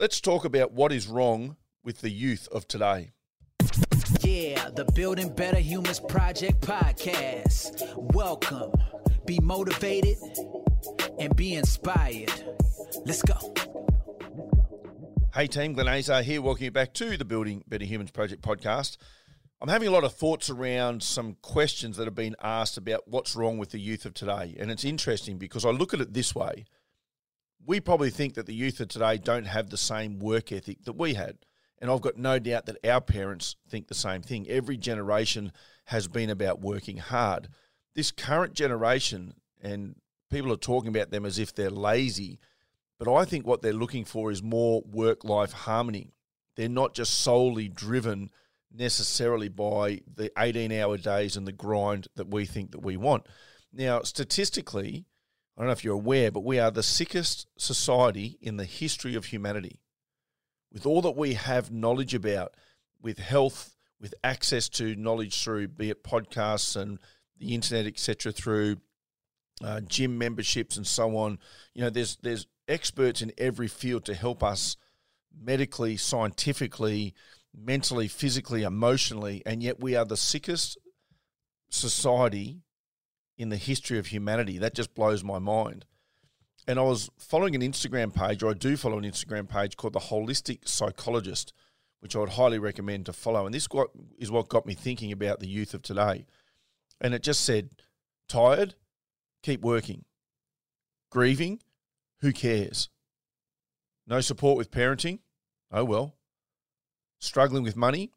Let's talk about what is wrong with the youth of today. Yeah, the Building Better Humans Project podcast. Welcome. Be motivated and be inspired. Let's go. Hey team, Glenn Azar here. Welcome you back to the Building Better Humans Project podcast. I'm having a lot of thoughts around some questions that have been asked about what's wrong with the youth of today. And it's interesting because I look at it this way. We probably think that the youth of today don't have the same work ethic that we had. And I've got no doubt that our parents think the same thing. Every generation has been about working hard. This current generation, and people are talking about them as if they're lazy, but I think what they're looking for is more work life harmony. They're not just solely driven necessarily by the 18 hour days and the grind that we think that we want. Now, statistically, I don't know if you're aware, but we are the sickest society in the history of humanity. With all that we have knowledge about, with health, with access to knowledge through be it podcasts and the internet, etc., through uh, gym memberships and so on. You know, there's there's experts in every field to help us medically, scientifically, mentally, physically, emotionally, and yet we are the sickest society in the history of humanity. That just blows my mind. And I was following an Instagram page, or I do follow an Instagram page called The Holistic Psychologist, which I would highly recommend to follow. And this is what got me thinking about the youth of today. And it just said, tired, keep working. Grieving, who cares? No support with parenting? Oh well. Struggling with money?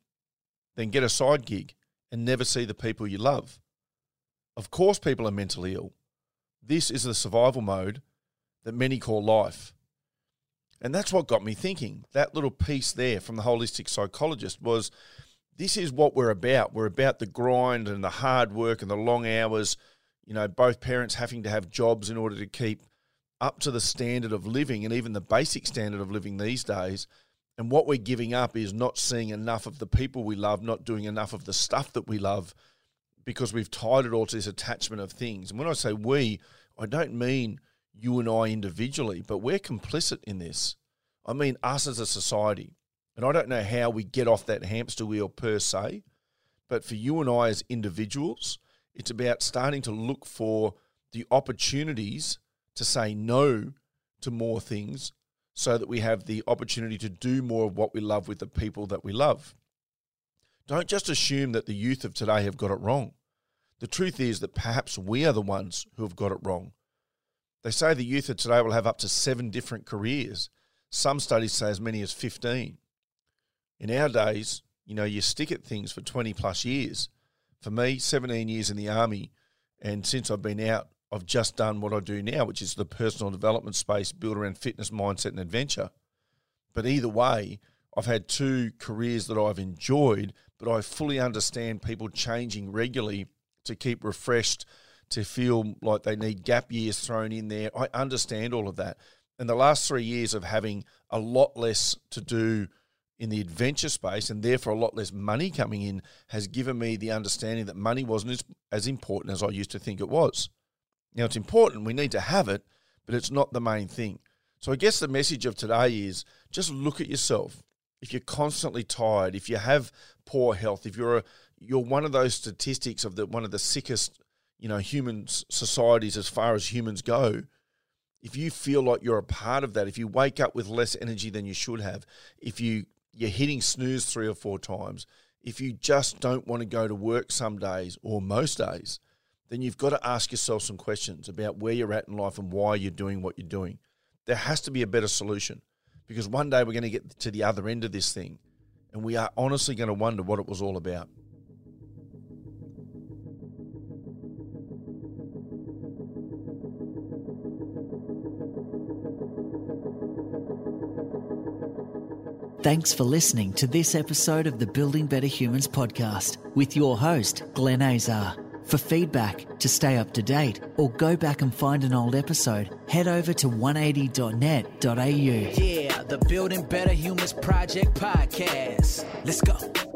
Then get a side gig and never see the people you love. Of course, people are mentally ill. This is the survival mode that many call life. And that's what got me thinking. That little piece there from the holistic psychologist was this is what we're about. We're about the grind and the hard work and the long hours. You know, both parents having to have jobs in order to keep up to the standard of living and even the basic standard of living these days. And what we're giving up is not seeing enough of the people we love, not doing enough of the stuff that we love because we've tied it all to this attachment of things. And when I say we, I don't mean you and I individually, but we're complicit in this. I mean us as a society. And I don't know how we get off that hamster wheel per se, but for you and I as individuals, it's about starting to look for the opportunities to say no to more things so that we have the opportunity to do more of what we love with the people that we love. Don't just assume that the youth of today have got it wrong. The truth is that perhaps we are the ones who have got it wrong. They say the youth of today will have up to seven different careers. Some studies say as many as 15. In our days, you know, you stick at things for 20 plus years. For me, 17 years in the army, and since I've been out, I've just done what I do now, which is the personal development space built around fitness, mindset, and adventure. But either way, I've had two careers that I've enjoyed, but I fully understand people changing regularly to keep refreshed, to feel like they need gap years thrown in there. I understand all of that. And the last three years of having a lot less to do in the adventure space and therefore a lot less money coming in has given me the understanding that money wasn't as, important as I used to think it was. Now, it's important, we need to have it, but it's not the main thing. So, I guess the message of today is just look at yourself. If you're constantly tired, if you have poor health, if you're a, you're one of those statistics of the one of the sickest, you know, human societies as far as humans go, if you feel like you're a part of that, if you wake up with less energy than you should have, if you you're hitting snooze three or four times, if you just don't want to go to work some days or most days, then you've got to ask yourself some questions about where you're at in life and why you're doing what you're doing. There has to be a better solution because one day we're going to get to the other end of this thing and we are honestly going to wonder what it was all about. Thanks for listening to this episode of the Building Better Humans podcast with your host, Glenn Azar. For feedback, to stay up to date, or go back and find an old episode, head over to 180.net.au. Yeah, the Building Better Humans Project podcast. Let's go.